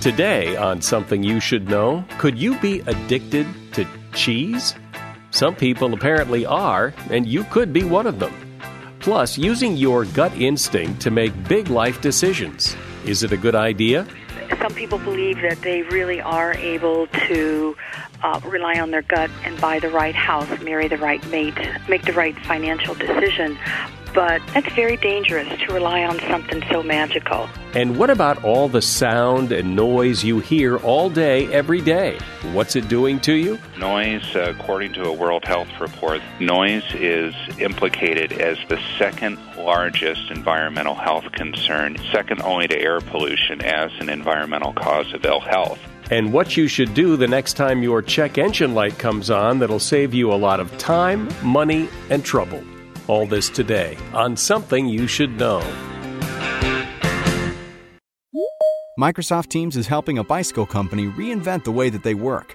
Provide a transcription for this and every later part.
Today, on Something You Should Know, could you be addicted to cheese? Some people apparently are, and you could be one of them. Plus, using your gut instinct to make big life decisions. Is it a good idea? Some people believe that they really are able to uh, rely on their gut and buy the right house, marry the right mate, make the right financial decision but that's very dangerous to rely on something so magical. And what about all the sound and noise you hear all day, every day? What's it doing to you? Noise, uh, according to a World Health Report, noise is implicated as the second largest environmental health concern, second only to air pollution as an environmental cause of ill health and what you should do the next time your check engine light comes on that'll save you a lot of time, money, and trouble. All this today on Something You Should Know. Microsoft Teams is helping a bicycle company reinvent the way that they work.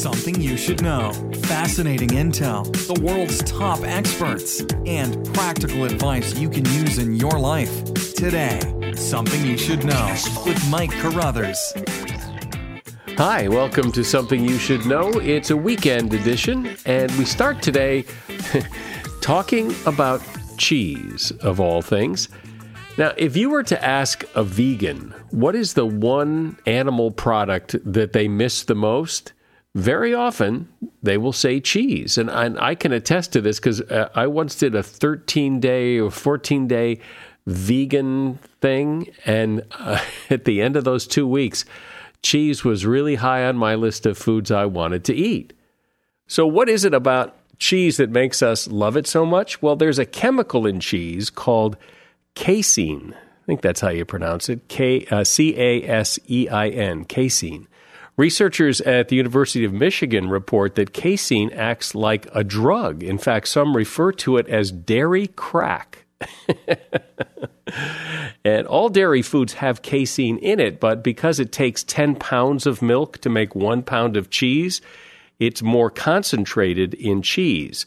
Something you should know. Fascinating intel, the world's top experts, and practical advice you can use in your life. Today, Something You Should Know with Mike Carruthers. Hi, welcome to Something You Should Know. It's a weekend edition, and we start today talking about cheese, of all things. Now, if you were to ask a vegan, what is the one animal product that they miss the most? Very often they will say cheese. And I, I can attest to this because uh, I once did a 13 day or 14 day vegan thing. And uh, at the end of those two weeks, cheese was really high on my list of foods I wanted to eat. So, what is it about cheese that makes us love it so much? Well, there's a chemical in cheese called casein. I think that's how you pronounce it. K uh, C A S E I N. Casein. Researchers at the University of Michigan report that casein acts like a drug. In fact, some refer to it as dairy crack. and all dairy foods have casein in it, but because it takes 10 pounds of milk to make one pound of cheese, it's more concentrated in cheese.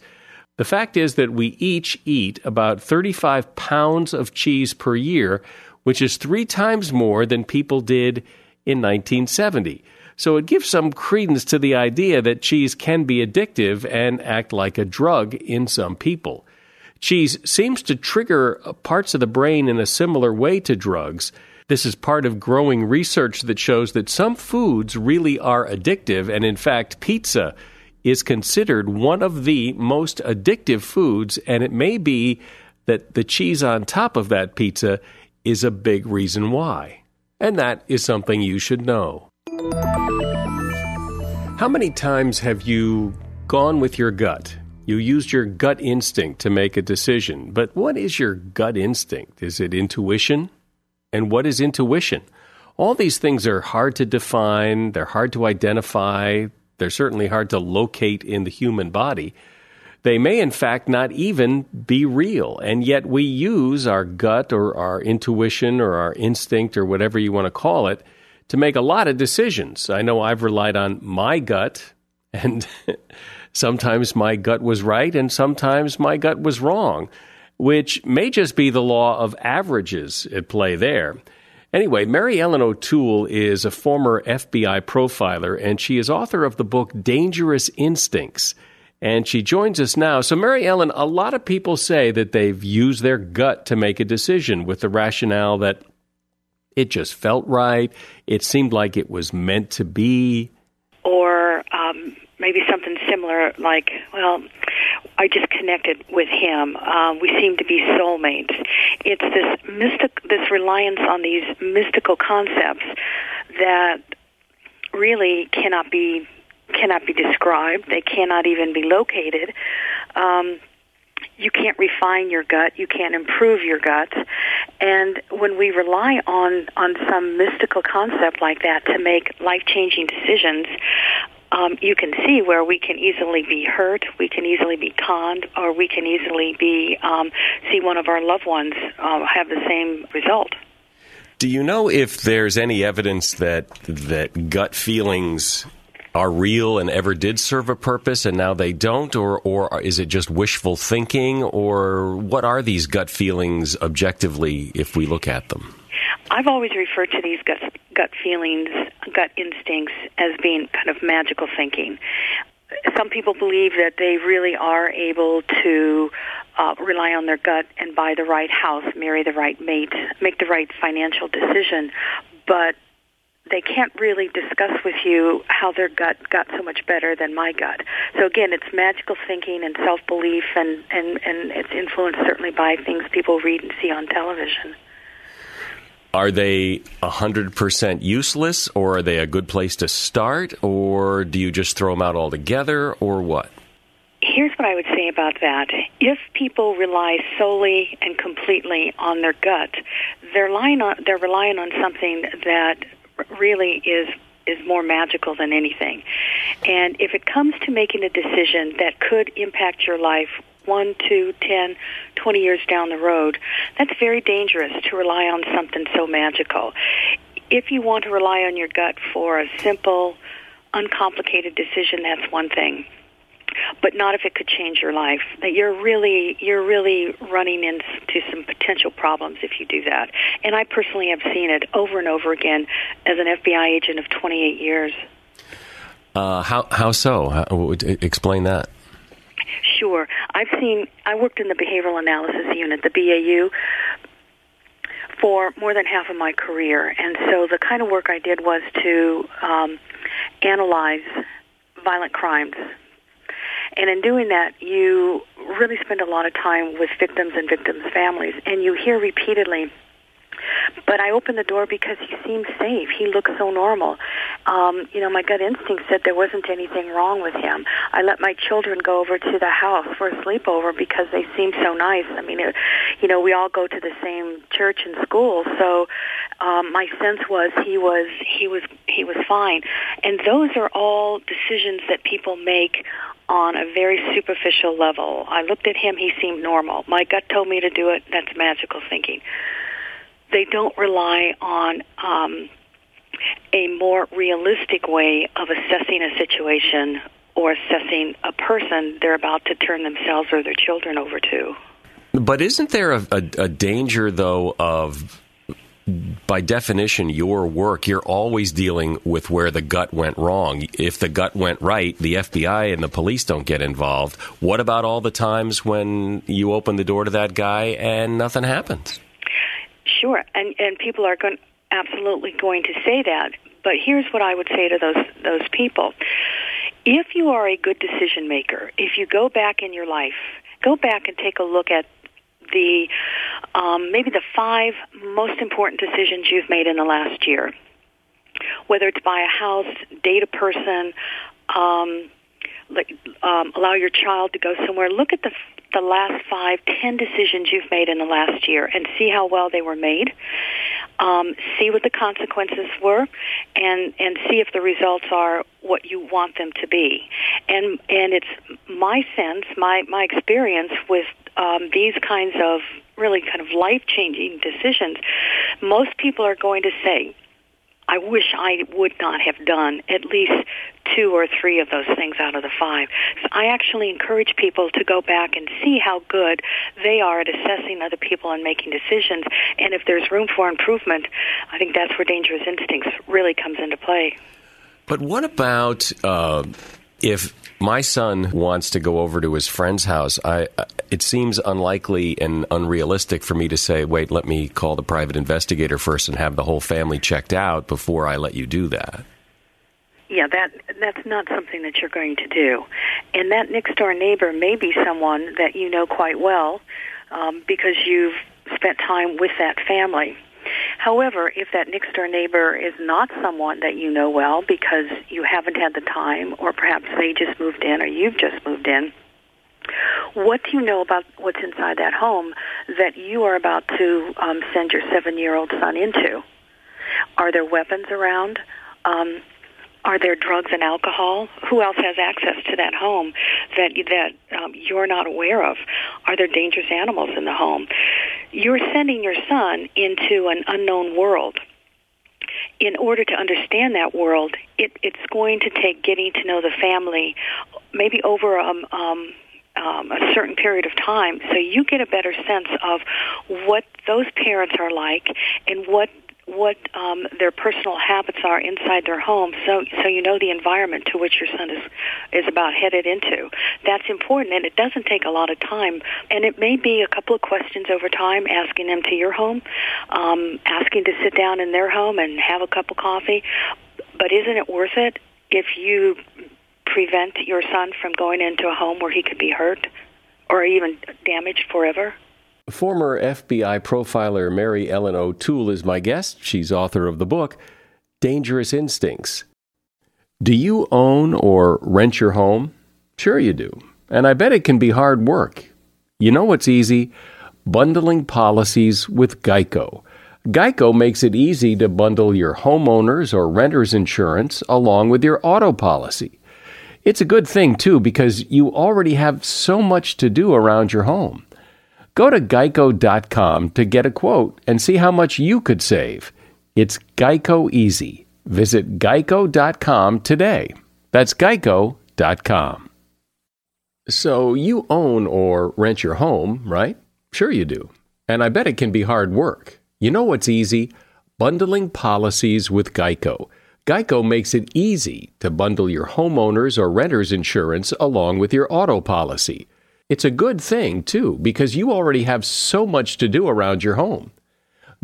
The fact is that we each eat about 35 pounds of cheese per year, which is three times more than people did in 1970. So it gives some credence to the idea that cheese can be addictive and act like a drug in some people. Cheese seems to trigger parts of the brain in a similar way to drugs. This is part of growing research that shows that some foods really are addictive, and in fact, pizza is considered one of the most addictive foods, and it may be that the cheese on top of that pizza is a big reason why. And that is something you should know. How many times have you gone with your gut? You used your gut instinct to make a decision. But what is your gut instinct? Is it intuition? And what is intuition? All these things are hard to define, they're hard to identify, they're certainly hard to locate in the human body. They may, in fact, not even be real. And yet we use our gut or our intuition or our instinct or whatever you want to call it to make a lot of decisions. I know I've relied on my gut, and sometimes my gut was right and sometimes my gut was wrong, which may just be the law of averages at play there. Anyway, Mary Ellen O'Toole is a former FBI profiler, and she is author of the book Dangerous Instincts. And she joins us now. So, Mary Ellen, a lot of people say that they've used their gut to make a decision with the rationale that it just felt right, it seemed like it was meant to be. Or um, maybe something similar, like, well, I just connected with him. Um, we seem to be soulmates. It's this mystic, this reliance on these mystical concepts that really cannot be cannot be described. They cannot even be located. Um, you can't refine your gut. You can't improve your gut. And when we rely on on some mystical concept like that to make life changing decisions, um, you can see where we can easily be hurt, we can easily be conned, or we can easily be um, see one of our loved ones uh, have the same result. Do you know if there's any evidence that that gut feelings are real and ever did serve a purpose and now they don't or or is it just wishful thinking or what are these gut feelings objectively if we look at them? I've always referred to these gut gut feelings, gut instincts as being kind of magical thinking. Some people believe that they really are able to uh, rely on their gut and buy the right house, marry the right mate, make the right financial decision, but they can't really discuss with you how their gut got so much better than my gut. So again, it's magical thinking and self belief, and, and, and it's influenced certainly by things people read and see on television. Are they 100% useless, or are they a good place to start, or do you just throw them out altogether, or what? Here's what I would say about that. If people rely solely and completely on their gut, they're relying on, they're relying on something that really is is more magical than anything. And if it comes to making a decision that could impact your life one, two, ten, twenty years down the road, that's very dangerous to rely on something so magical. If you want to rely on your gut for a simple, uncomplicated decision, that's one thing but not if it could change your life. That you're really you're really running into some potential problems if you do that. And I personally have seen it over and over again as an FBI agent of 28 years. Uh, how how so? How, explain that. Sure, I've seen. I worked in the behavioral analysis unit, the BAU, for more than half of my career, and so the kind of work I did was to um, analyze violent crimes and in doing that, you really spend a lot of time with victims and victims' families, and you hear repeatedly but I opened the door because he seemed safe. He looked so normal. Um, you know, my gut instinct said there wasn't anything wrong with him. I let my children go over to the house for a sleepover because they seemed so nice. I mean, it, you know, we all go to the same church and school, so um, my sense was he was he was he was fine. And those are all decisions that people make on a very superficial level. I looked at him, he seemed normal. My gut told me to do it. That's magical thinking. They don't rely on um, a more realistic way of assessing a situation or assessing a person they're about to turn themselves or their children over to. But isn't there a, a, a danger, though, of by definition, your work, you're always dealing with where the gut went wrong. If the gut went right, the FBI and the police don't get involved. What about all the times when you open the door to that guy and nothing happens? Sure, and and people are going absolutely going to say that. But here's what I would say to those those people: if you are a good decision maker, if you go back in your life, go back and take a look at the um, maybe the five most important decisions you've made in the last year. Whether it's buy a house, date a person, um, like, um, allow your child to go somewhere. Look at the the last five, ten decisions you've made in the last year, and see how well they were made. Um, see what the consequences were, and and see if the results are what you want them to be. And and it's my sense, my my experience with um, these kinds of really kind of life changing decisions, most people are going to say, I wish I would not have done at least two or three of those things out of the five. So I actually encourage people to go back and see how good they are at assessing other people and making decisions. And if there's room for improvement, I think that's where dangerous instincts really comes into play. But what about uh, if my son wants to go over to his friend's house. I, it seems unlikely and unrealistic for me to say, wait, let me call the private investigator first and have the whole family checked out before I let you do that. Yeah, that that's not something that you're going to do. And that next door neighbor may be someone that you know quite well um, because you've spent time with that family. However, if that next door neighbor is not someone that you know well because you haven't had the time, or perhaps they just moved in or you've just moved in, what do you know about what's inside that home that you are about to um, send your seven year old son into? Are there weapons around? Um, Are there drugs and alcohol? Who else has access to that home that that um, you're not aware of? Are there dangerous animals in the home? You're sending your son into an unknown world. In order to understand that world, it, it's going to take getting to know the family, maybe over um, um, um, a certain period of time, so you get a better sense of what those parents are like and what what um, their personal habits are inside their home, so so you know the environment to which your son is is about headed into. That's important, and it doesn't take a lot of time. And it may be a couple of questions over time, asking them to your home, um, asking to sit down in their home and have a cup of coffee. But isn't it worth it if you prevent your son from going into a home where he could be hurt or even damaged forever? Former FBI profiler Mary Ellen O'Toole is my guest. She's author of the book, Dangerous Instincts. Do you own or rent your home? Sure, you do. And I bet it can be hard work. You know what's easy? Bundling policies with Geico. Geico makes it easy to bundle your homeowner's or renter's insurance along with your auto policy. It's a good thing, too, because you already have so much to do around your home. Go to geico.com to get a quote and see how much you could save. It's Geico Easy. Visit geico.com today. That's geico.com. So you own or rent your home, right? Sure you do. And I bet it can be hard work. You know what's easy? Bundling policies with Geico. Geico makes it easy to bundle your homeowner's or renter's insurance along with your auto policy. It's a good thing, too, because you already have so much to do around your home.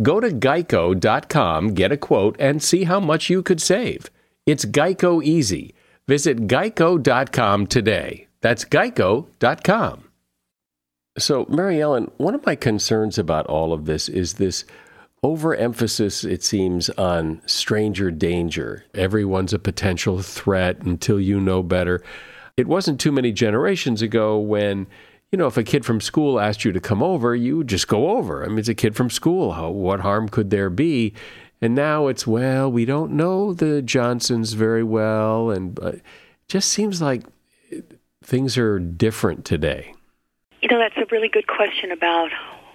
Go to geico.com, get a quote, and see how much you could save. It's Geico Easy. Visit geico.com today. That's geico.com. So, Mary Ellen, one of my concerns about all of this is this overemphasis, it seems, on stranger danger. Everyone's a potential threat until you know better. It wasn't too many generations ago when, you know, if a kid from school asked you to come over, you just go over. I mean, it's a kid from school. How, what harm could there be? And now it's, well, we don't know the Johnsons very well. And uh, just seems like things are different today. You know, that's a really good question about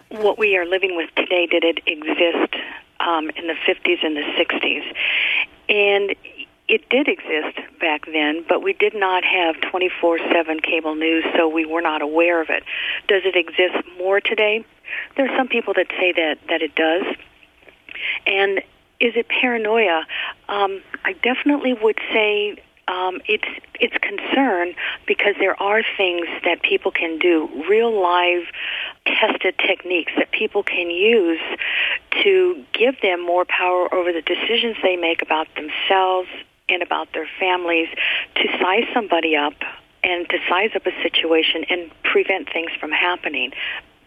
what we are living with today. Did it exist um, in the 50s and the 60s? And it did exist back then, but we did not have 24/7 cable news, so we were not aware of it. Does it exist more today? There are some people that say that that it does. And is it paranoia? Um, I definitely would say um, it's it's concern because there are things that people can do, real live tested techniques that people can use to give them more power over the decisions they make about themselves and about their families to size somebody up and to size up a situation and prevent things from happening.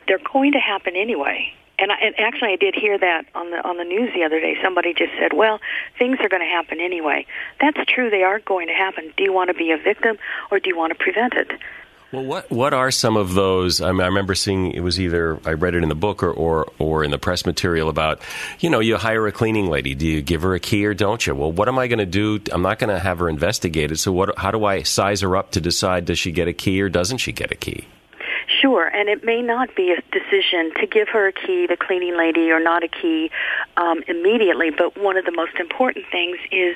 They're going to happen anyway. And, I, and actually, I did hear that on the on the news the other day. Somebody just said, "Well, things are going to happen anyway." That's true; they are going to happen. Do you want to be a victim, or do you want to prevent it? Well, what what are some of those? I, mean, I remember seeing it was either I read it in the book or, or or in the press material about, you know, you hire a cleaning lady. Do you give her a key or don't you? Well, what am I going to do? I'm not going to have her investigated. So, what? How do I size her up to decide does she get a key or doesn't she get a key? Sure, and it may not be a decision to give her a key, the cleaning lady, or not a key um, immediately, but one of the most important things is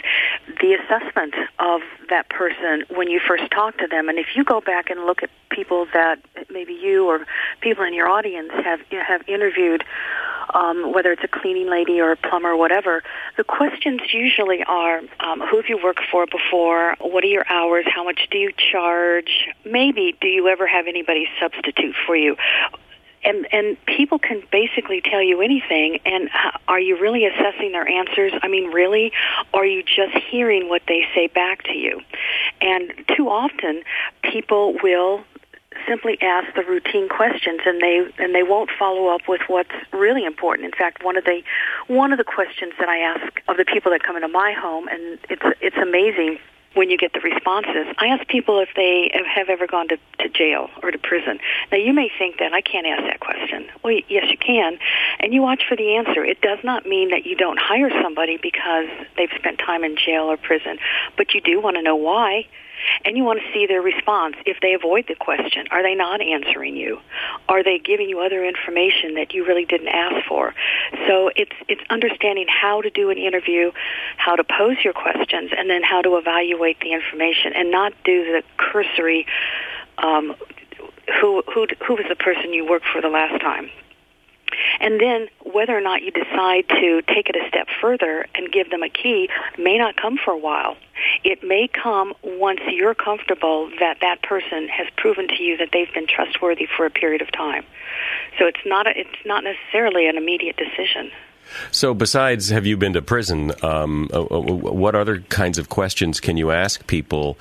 the assessment of that person when you first talk to them. And if you go back and look at people that maybe you or people in your audience have have interviewed um, whether it's a cleaning lady or a plumber or whatever, the questions usually are um, who have you worked for before? What are your hours? How much do you charge? Maybe do you ever have anybody substitute for you? and and people can basically tell you anything and are you really assessing their answers i mean really are you just hearing what they say back to you and too often people will simply ask the routine questions and they and they won't follow up with what's really important. In fact, one of the one of the questions that I ask of the people that come into my home and it's it's amazing when you get the responses. I ask people if they have ever gone to, to jail or to prison. Now, you may think that I can't ask that question. Well, yes, you can. And you watch for the answer. It does not mean that you don't hire somebody because they've spent time in jail or prison, but you do want to know why and you want to see their response. If they avoid the question, are they not answering you? Are they giving you other information that you really didn't ask for? So it's it's understanding how to do an interview, how to pose your questions, and then how to evaluate the information, and not do the cursory. Um, who who who was the person you worked for the last time? And then whether or not you decide to take it a step further and give them a key may not come for a while. It may come once you're comfortable that that person has proven to you that they've been trustworthy for a period of time. So it's not a, it's not necessarily an immediate decision. So, besides, have you been to prison? Um, uh, uh, what other kinds of questions can you ask people?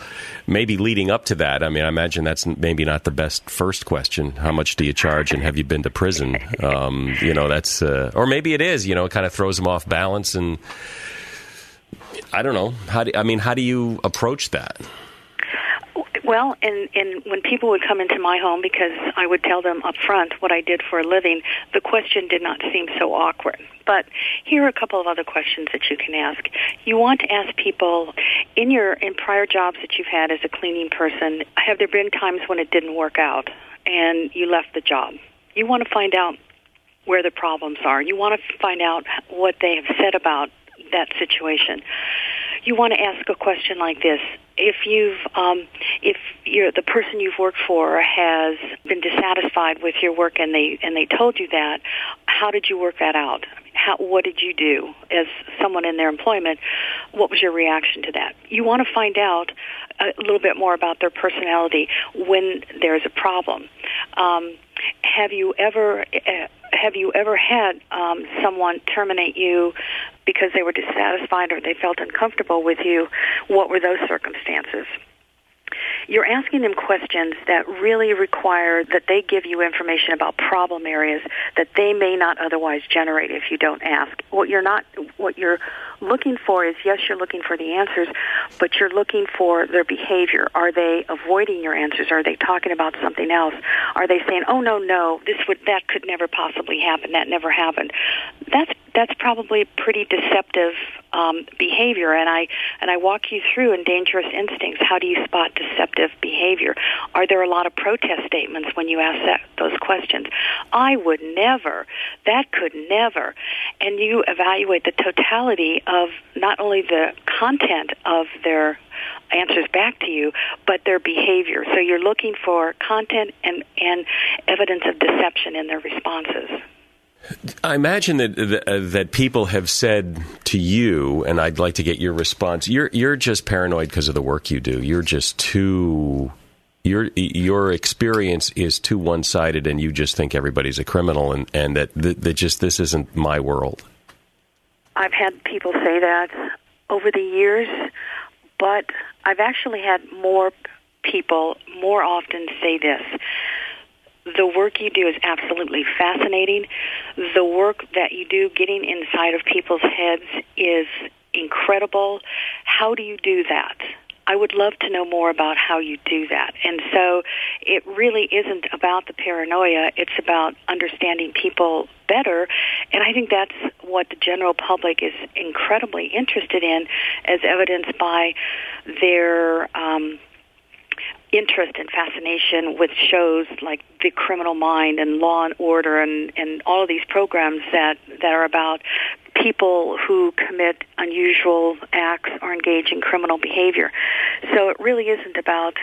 Maybe leading up to that. I mean, I imagine that's maybe not the best first question. How much do you charge, and have you been to prison? Um, you know, that's uh, or maybe it is. You know, it kind of throws them off balance, and I don't know. How do I mean? How do you approach that? Well, and and when people would come into my home because I would tell them up front what I did for a living, the question did not seem so awkward. But here are a couple of other questions that you can ask. You want to ask people in your in prior jobs that you've had as a cleaning person, have there been times when it didn't work out and you left the job? You want to find out where the problems are. You want to find out what they have said about that situation. You want to ask a question like this. If you've um, if you're the person you've worked for has been dissatisfied with your work and they and they told you that how did you work that out? How what did you do as someone in their employment? What was your reaction to that? You want to find out a little bit more about their personality when there's a problem. Um, have you ever uh, have you ever had um, someone terminate you because they were dissatisfied or they felt uncomfortable with you? What were those circumstances? You're asking them questions that really require that they give you information about problem areas that they may not otherwise generate if you don't ask. What you're not what you're looking for is yes, you're looking for the answers, but you're looking for their behavior. Are they avoiding your answers? Are they talking about something else? Are they saying, "Oh no, no, this would that could never possibly happen. That never happened." That's that's probably pretty deceptive um, behavior. And I and I walk you through in dangerous instincts. How do you spot deceptive behavior? Are there a lot of protest statements when you ask that, those questions? I would never. That could never. And you evaluate the totality of not only the content of their answers back to you, but their behavior. So you're looking for content and, and evidence of deception in their responses. I imagine that uh, that people have said to you, and I'd like to get your response. You're you're just paranoid because of the work you do. You're just too your your experience is too one sided, and you just think everybody's a criminal, and and that that just this isn't my world. I've had people say that over the years, but I've actually had more people more often say this the work you do is absolutely fascinating. The work that you do getting inside of people's heads is incredible. How do you do that? I would love to know more about how you do that. And so it really isn't about the paranoia, it's about understanding people better. And I think that's what the general public is incredibly interested in, as evidenced by their. Um, interest and fascination with shows like The Criminal Mind and Law and Order and, and all of these programs that, that are about people who commit unusual acts or engage in criminal behavior. So it really isn't about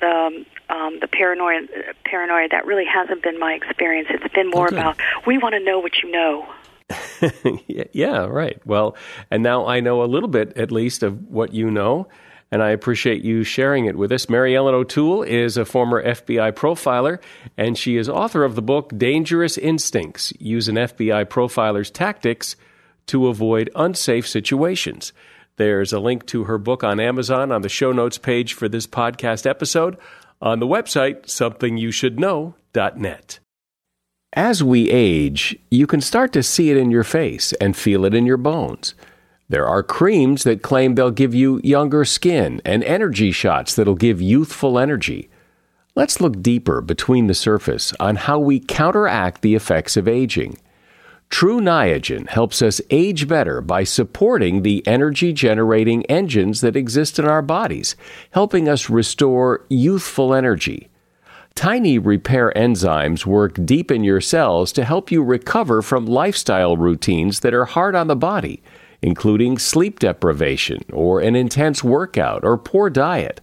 the um, the paranoia. Paranoia that really hasn't been my experience. It's been more okay. about we want to know what you know. yeah, right. Well, and now I know a little bit, at least, of what you know and I appreciate you sharing it with us. Mary Ellen O'Toole is a former FBI profiler, and she is author of the book Dangerous Instincts Use an FBI Profiler's Tactics to Avoid Unsafe Situations. There's a link to her book on Amazon on the show notes page for this podcast episode on the website somethingyoushouldknow.net. As we age, you can start to see it in your face and feel it in your bones. There are creams that claim they'll give you younger skin and energy shots that'll give youthful energy. Let's look deeper between the surface on how we counteract the effects of aging. Tru Niagen helps us age better by supporting the energy generating engines that exist in our bodies, helping us restore youthful energy. Tiny repair enzymes work deep in your cells to help you recover from lifestyle routines that are hard on the body including sleep deprivation or an intense workout or poor diet.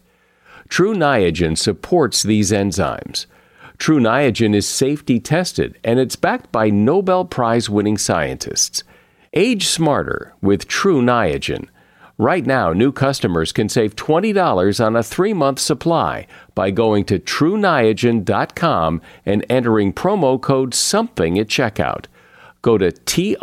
Tru Niagen supports these enzymes. Tru Niagen is safety tested and it's backed by Nobel Prize winning scientists. Age smarter with Tru Niagen. Right now, new customers can save $20 on a three month supply by going to truniagen.com and entering promo code SOMETHING at checkout go to T-R-U-N-I-A-G-E-N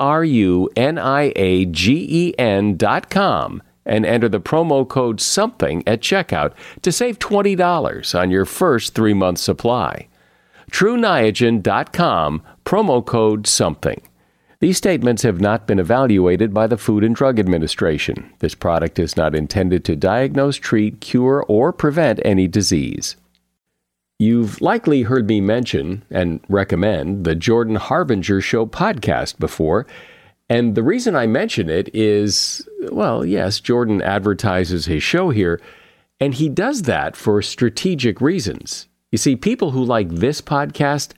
dot com and enter the promo code SOMETHING at checkout to save $20 on your first three-month supply. TruNiagen.com, promo code SOMETHING. These statements have not been evaluated by the Food and Drug Administration. This product is not intended to diagnose, treat, cure, or prevent any disease. You've likely heard me mention and recommend the Jordan Harbinger Show podcast before. And the reason I mention it is well, yes, Jordan advertises his show here, and he does that for strategic reasons. You see, people who like this podcast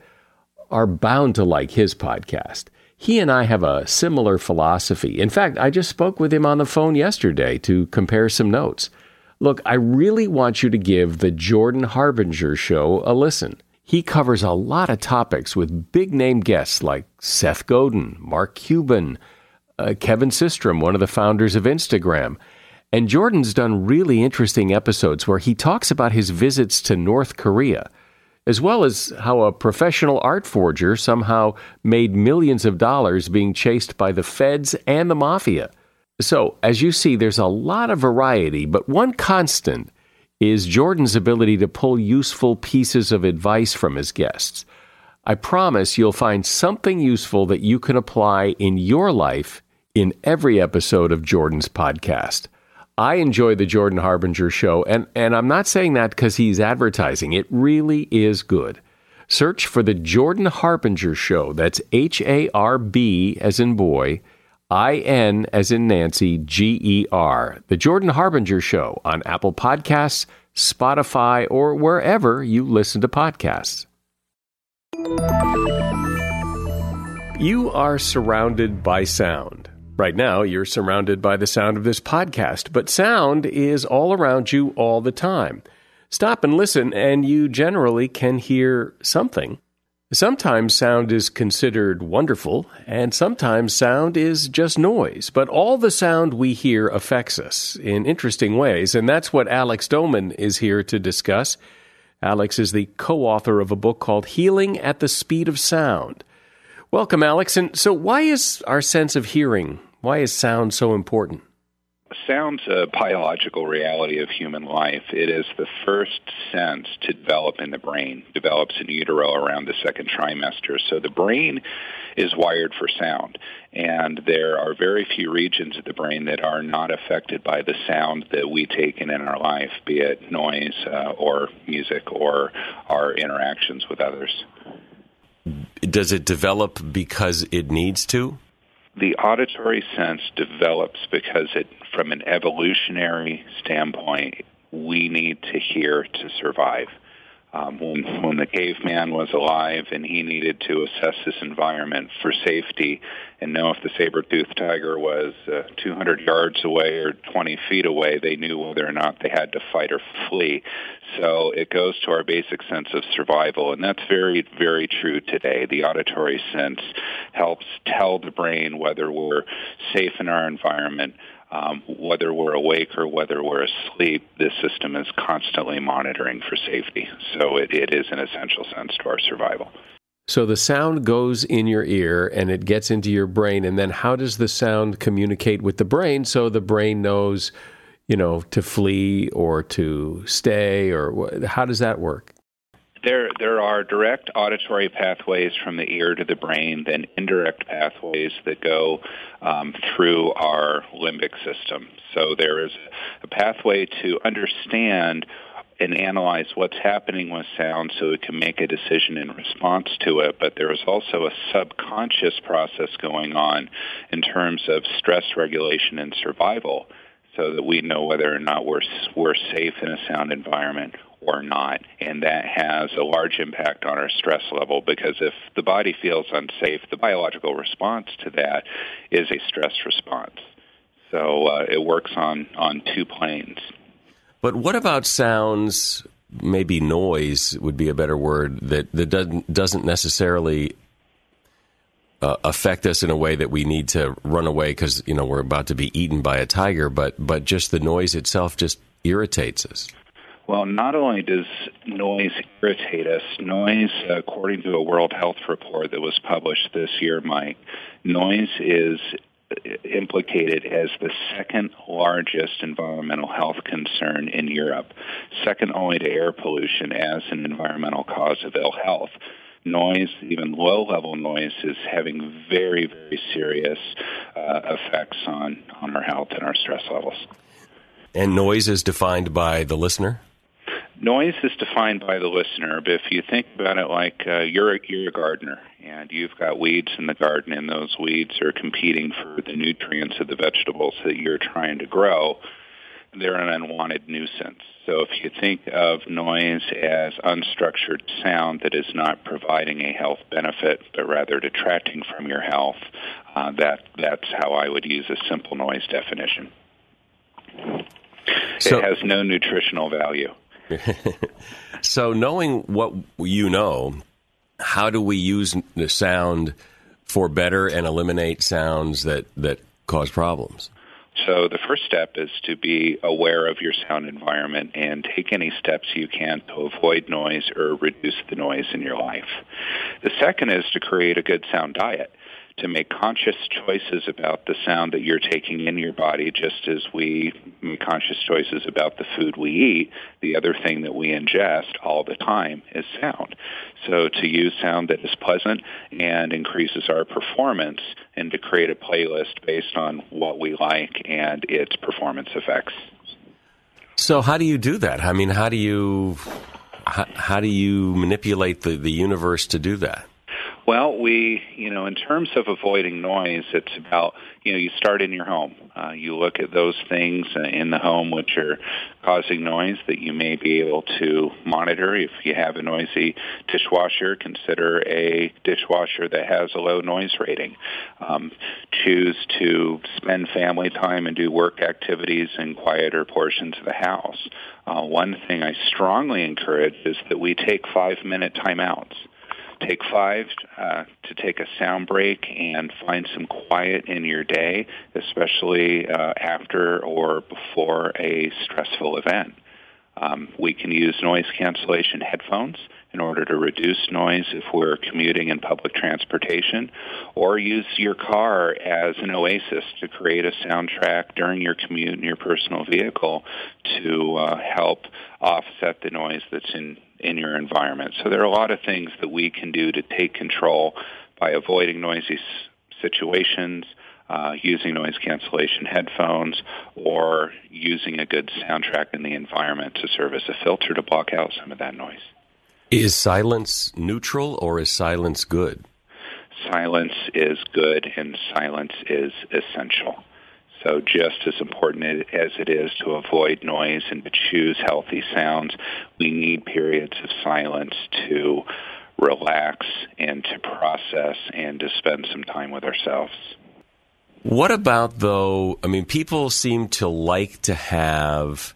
are bound to like his podcast. He and I have a similar philosophy. In fact, I just spoke with him on the phone yesterday to compare some notes. Look, I really want you to give the Jordan Harbinger show a listen. He covers a lot of topics with big name guests like Seth Godin, Mark Cuban, uh, Kevin Systrom, one of the founders of Instagram. And Jordan's done really interesting episodes where he talks about his visits to North Korea, as well as how a professional art forger somehow made millions of dollars being chased by the feds and the mafia. So, as you see, there's a lot of variety, but one constant is Jordan's ability to pull useful pieces of advice from his guests. I promise you'll find something useful that you can apply in your life in every episode of Jordan's podcast. I enjoy the Jordan Harbinger show, and, and I'm not saying that because he's advertising. It really is good. Search for the Jordan Harbinger show. That's H A R B as in boy I N as in Nancy, G E R. The Jordan Harbinger Show on Apple Podcasts, Spotify, or wherever you listen to podcasts. You are surrounded by sound. Right now, you're surrounded by the sound of this podcast, but sound is all around you all the time. Stop and listen, and you generally can hear something. Sometimes sound is considered wonderful, and sometimes sound is just noise. But all the sound we hear affects us in interesting ways, and that's what Alex Doman is here to discuss. Alex is the co author of a book called Healing at the Speed of Sound. Welcome, Alex. And so, why is our sense of hearing, why is sound so important? Sound's a biological reality of human life. It is the first sense to develop in the brain, develops in utero around the second trimester. So the brain is wired for sound. And there are very few regions of the brain that are not affected by the sound that we take in in our life, be it noise uh, or music or our interactions with others. Does it develop because it needs to? The auditory sense develops because it, from an evolutionary standpoint, we need to hear to survive. Um, when, when the caveman was alive and he needed to assess his environment for safety and know if the saber-toothed tiger was uh, 200 yards away or 20 feet away, they knew whether or not they had to fight or flee. So it goes to our basic sense of survival, and that's very, very true today. The auditory sense helps tell the brain whether we're safe in our environment, um, whether we're awake or whether we're asleep, this system is constantly monitoring for safety. So it, it is an essential sense to our survival. So the sound goes in your ear and it gets into your brain. And then how does the sound communicate with the brain so the brain knows, you know, to flee or to stay or how does that work? There, there are direct auditory pathways from the ear to the brain, then indirect pathways that go um, through our limbic system. So there is a pathway to understand and analyze what's happening with sound so it can make a decision in response to it. But there is also a subconscious process going on in terms of stress regulation and survival so that we know whether or not we're, we're safe in a sound environment or not. And that has a large impact on our stress level because if the body feels unsafe, the biological response to that is a stress response. So uh, it works on, on two planes. But what about sounds, maybe noise would be a better word, that, that doesn't, doesn't necessarily uh, affect us in a way that we need to run away because, you know, we're about to be eaten by a tiger, but, but just the noise itself just irritates us? Well, not only does noise irritate us, noise, according to a World Health report that was published this year, Mike, noise is implicated as the second largest environmental health concern in Europe, second only to air pollution as an environmental cause of ill health. Noise, even low level noise, is having very, very serious uh, effects on, on our health and our stress levels. And noise is defined by the listener? Noise is defined by the listener, but if you think about it like uh, you're a, you're a gardener and you've got weeds in the garden, and those weeds are competing for the nutrients of the vegetables that you're trying to grow, they're an unwanted nuisance. So if you think of noise as unstructured sound that is not providing a health benefit, but rather detracting from your health, uh, that that's how I would use a simple noise definition. So, it has no nutritional value. so, knowing what you know, how do we use the sound for better and eliminate sounds that, that cause problems? So the first step is to be aware of your sound environment and take any steps you can to avoid noise or reduce the noise in your life. The second is to create a good sound diet to make conscious choices about the sound that you're taking in your body, just as we make conscious choices about the food we eat. The other thing that we ingest all the time is sound. So to use sound that is pleasant and increases our performance and to create a playlist based on what we like and its performance effects. So how do you do that? I mean, how do you how, how do you manipulate the, the universe to do that? Well, we, you know, in terms of avoiding noise, it's about, you know, you start in your home. Uh, you look at those things in the home which are causing noise that you may be able to monitor. If you have a noisy dishwasher, consider a dishwasher that has a low noise rating. Um, choose to spend family time and do work activities in quieter portions of the house. Uh, one thing I strongly encourage is that we take five-minute timeouts take five uh, to take a sound break and find some quiet in your day, especially uh, after or before a stressful event. Um, we can use noise cancellation headphones in order to reduce noise if we're commuting in public transportation, or use your car as an oasis to create a soundtrack during your commute in your personal vehicle to uh, help offset the noise that's in in your environment. So there are a lot of things that we can do to take control by avoiding noisy situations, uh, using noise cancellation headphones, or using a good soundtrack in the environment to serve as a filter to block out some of that noise. Is silence neutral or is silence good? Silence is good and silence is essential. So just as important as it is to avoid noise and to choose healthy sounds, we need periods of silence to relax and to process and to spend some time with ourselves. What about though? I mean, people seem to like to have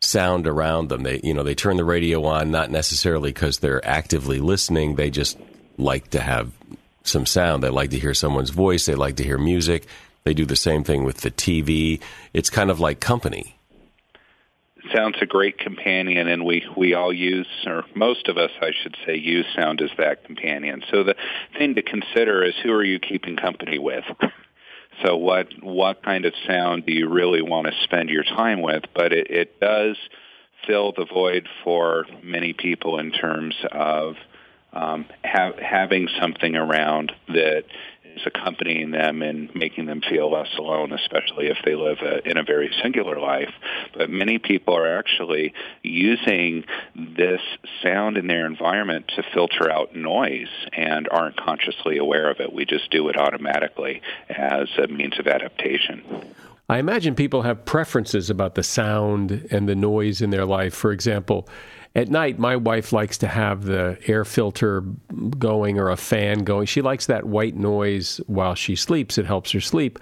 sound around them. They, you know, they turn the radio on not necessarily because they're actively listening. They just like to have some sound. They like to hear someone's voice. They like to hear music. They do the same thing with the TV. It's kind of like company. Sound's a great companion, and we, we all use, or most of us, I should say, use sound as that companion. So the thing to consider is who are you keeping company with? So what what kind of sound do you really want to spend your time with? But it, it does fill the void for many people in terms of um, ha- having something around that accompanying them and making them feel less alone, especially if they live a, in a very singular life. But many people are actually using this sound in their environment to filter out noise and aren't consciously aware of it. We just do it automatically as a means of adaptation. I imagine people have preferences about the sound and the noise in their life. For example, at night, my wife likes to have the air filter going or a fan going. She likes that white noise while she sleeps. It helps her sleep.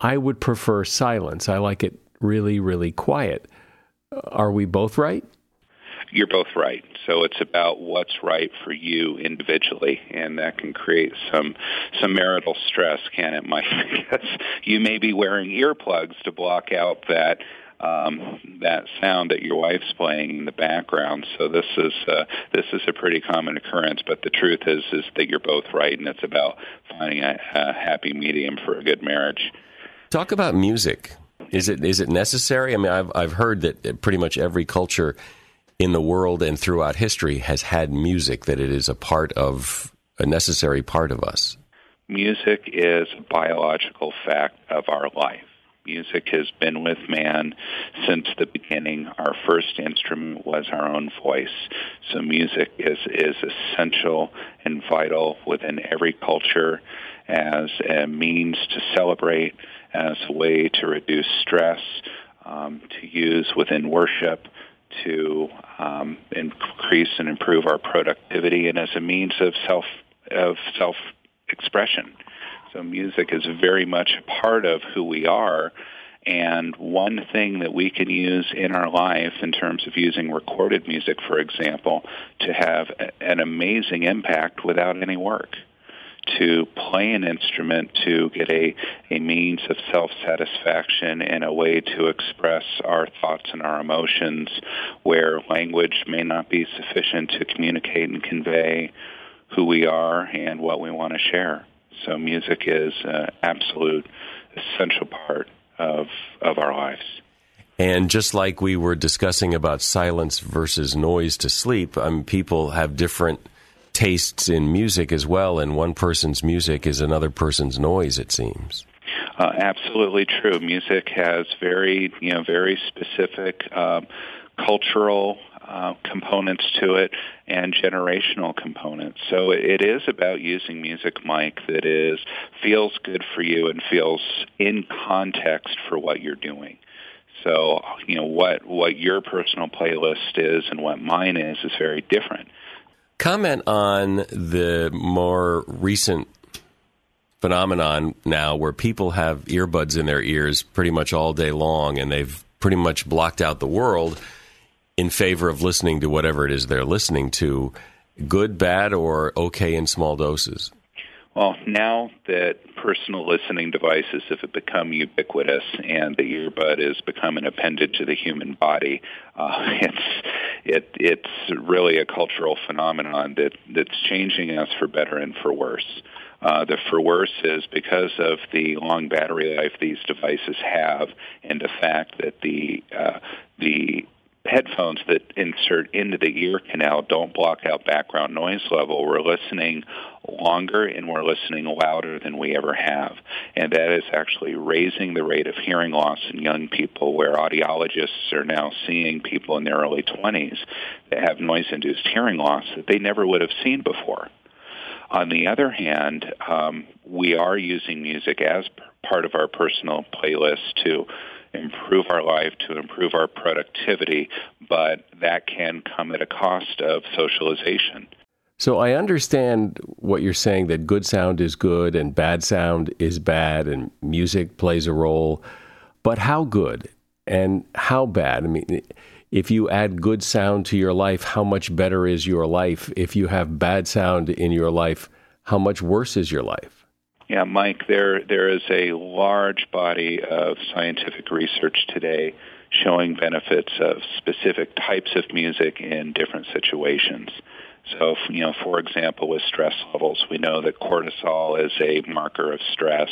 I would prefer silence. I like it really, really quiet. Are we both right? You're both right. So it's about what's right for you individually, and that can create some some marital stress, can it, Mike? Because you may be wearing earplugs to block out that um, that sound that your wife's playing in the background. So this is uh, this is a pretty common occurrence. But the truth is is that you're both right, and it's about finding a, a happy medium for a good marriage. Talk about music. Is it is it necessary? I mean, I've I've heard that pretty much every culture in the world and throughout history has had music. That it is a part of a necessary part of us. Music is a biological fact of our life music has been with man since the beginning. Our first instrument was our own voice. So music is, is essential and vital within every culture as a means to celebrate, as a way to reduce stress, um, to use within worship, to um, increase and improve our productivity, and as a means of self of self expression. So music is very much a part of who we are. And one thing that we can use in our life in terms of using recorded music, for example, to have an amazing impact without any work. To play an instrument to get a, a means of self satisfaction and a way to express our thoughts and our emotions where language may not be sufficient to communicate and convey who we are and what we want to share. So music is an absolute essential part of of our lives. And just like we were discussing about silence versus noise to sleep, um, people have different tastes in music as well, and one person's music is another person's noise. It seems. Uh, absolutely true. Music has very, you know, very specific um, cultural uh, components to it and generational components. So it is about using music, Mike, that is feels good for you and feels in context for what you're doing. So you know what what your personal playlist is and what mine is is very different. Comment on the more recent phenomenon now where people have earbuds in their ears pretty much all day long and they've pretty much blocked out the world in favor of listening to whatever it is they're listening to, good, bad, or okay in small doses? Well, now that personal listening devices have become ubiquitous and the earbud has become an appendage to the human body, uh, it's it, it's really a cultural phenomenon that that's changing us for better and for worse. Uh, the for worse is because of the long battery life these devices have, and the fact that the uh, the headphones that insert into the ear canal don't block out background noise level. We're listening longer and we're listening louder than we ever have. And that is actually raising the rate of hearing loss in young people where audiologists are now seeing people in their early 20s that have noise-induced hearing loss that they never would have seen before. On the other hand, um, we are using music as part of our personal playlist to improve our life, to improve our productivity, but that can come at a cost of socialization. So I understand what you're saying that good sound is good and bad sound is bad and music plays a role. But how good and how bad? I mean, if you add good sound to your life, how much better is your life? If you have bad sound in your life, how much worse is your life? Yeah, Mike, there there is a large body of scientific research today showing benefits of specific types of music in different situations. So, you know, for example, with stress levels, we know that cortisol is a marker of stress,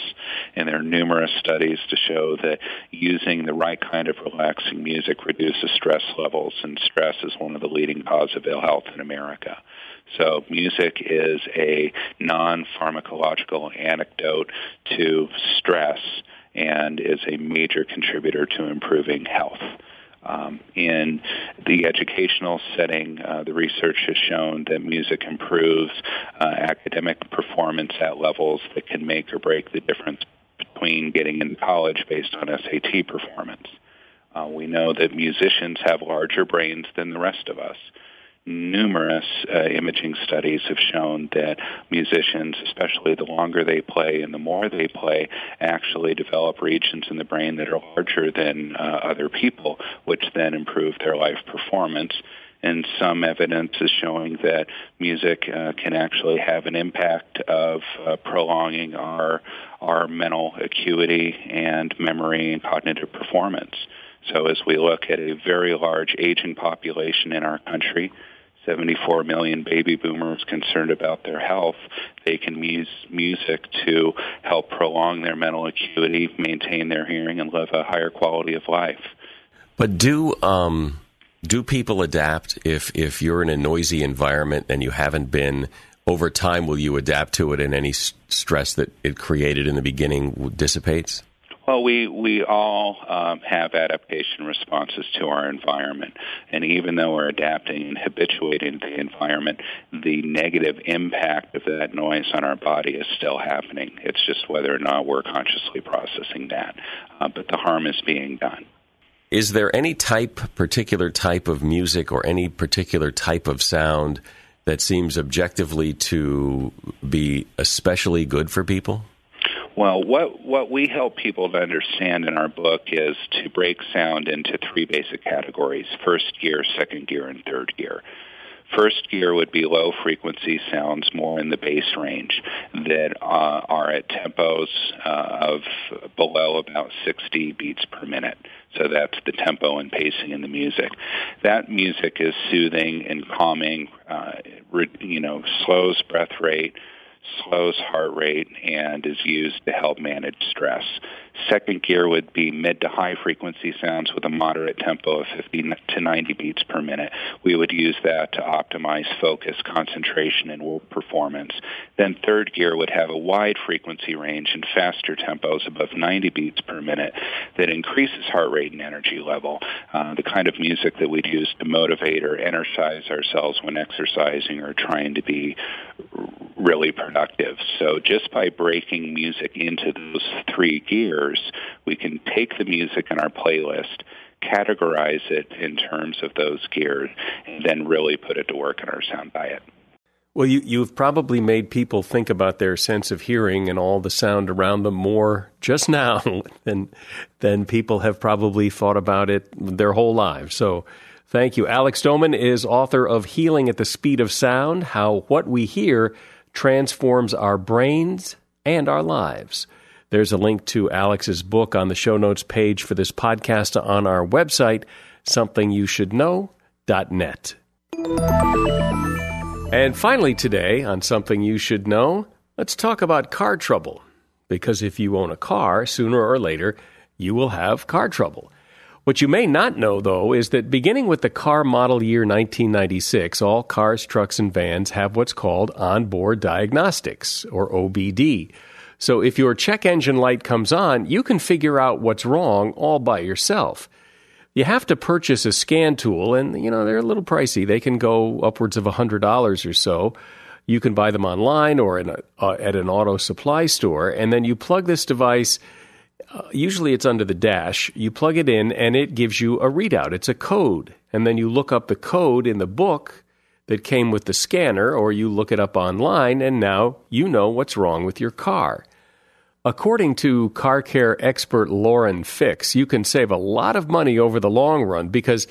and there are numerous studies to show that using the right kind of relaxing music reduces stress levels, and stress is one of the leading causes of ill health in America. So music is a non-pharmacological antidote to stress and is a major contributor to improving health. Um, in the educational setting, uh, the research has shown that music improves uh, academic performance at levels that can make or break the difference between getting into college based on SAT performance. Uh, we know that musicians have larger brains than the rest of us numerous uh, imaging studies have shown that musicians, especially the longer they play and the more they play, actually develop regions in the brain that are larger than uh, other people, which then improve their life performance. And some evidence is showing that music uh, can actually have an impact of uh, prolonging our our mental acuity and memory and cognitive performance. So as we look at a very large aging population in our country, 74 million baby boomers concerned about their health, they can use music to help prolong their mental acuity, maintain their hearing, and live a higher quality of life. But do um, do people adapt if if you're in a noisy environment and you haven't been over time? Will you adapt to it, and any stress that it created in the beginning dissipates? Well, we we all um, have adaptation responses to our environment, and even though we're adapting and habituating to the environment, the negative impact of that noise on our body is still happening. It's just whether or not we're consciously processing that, uh, but the harm is being done. Is there any type, particular type of music, or any particular type of sound that seems objectively to be especially good for people? Well, what what we help people to understand in our book is to break sound into three basic categories: first gear, second gear, and third gear. First gear would be low frequency sounds more in the bass range that uh, are at tempos uh, of below about 60 beats per minute. So that's the tempo and pacing in the music. That music is soothing and calming, uh, you know, slows breath rate, slows heart rate and is used to help manage stress. Second gear would be mid to high frequency sounds with a moderate tempo of 50 to 90 beats per minute. We would use that to optimize focus, concentration, and work performance. Then third gear would have a wide frequency range and faster tempos above 90 beats per minute that increases heart rate and energy level, uh, the kind of music that we'd use to motivate or energize ourselves when exercising or trying to be really productive. So just by breaking music into those three gears, we can take the music in our playlist, categorize it in terms of those gears, and then really put it to work in our sound diet. Well, you, you've probably made people think about their sense of hearing and all the sound around them more just now than, than people have probably thought about it their whole lives. So thank you. Alex Doman is author of Healing at the Speed of Sound How What We Hear transforms our brains and our lives. There's a link to Alex's book on the show notes page for this podcast on our website, somethingyoushouldknow.net. And finally, today on Something You Should Know, let's talk about car trouble. Because if you own a car, sooner or later, you will have car trouble. What you may not know, though, is that beginning with the car model year 1996, all cars, trucks, and vans have what's called onboard diagnostics, or OBD. So if your check engine light comes on, you can figure out what's wrong all by yourself. You have to purchase a scan tool, and you know they're a little pricey. They can go upwards of $100 or so. You can buy them online or a, uh, at an auto supply store, and then you plug this device usually it's under the dash. You plug it in and it gives you a readout. It's a code. And then you look up the code in the book that came with the scanner, or you look it up online, and now you know what's wrong with your car. According to car care expert Lauren Fix, you can save a lot of money over the long run because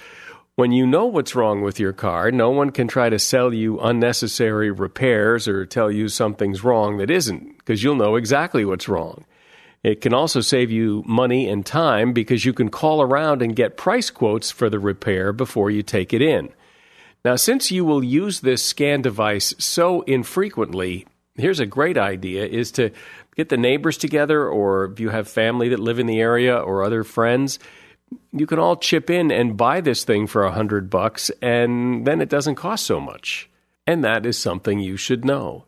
when you know what's wrong with your car, no one can try to sell you unnecessary repairs or tell you something's wrong that isn't, because you'll know exactly what's wrong. It can also save you money and time because you can call around and get price quotes for the repair before you take it in. Now, since you will use this scan device so infrequently, here's a great idea is to get the neighbors together or if you have family that live in the area or other friends, you can all chip in and buy this thing for a hundred bucks and then it doesn't cost so much. And that is something you should know.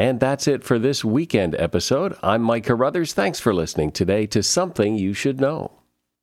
And that's it for this weekend episode. I'm Mike Carruthers. Thanks for listening today to Something You Should Know.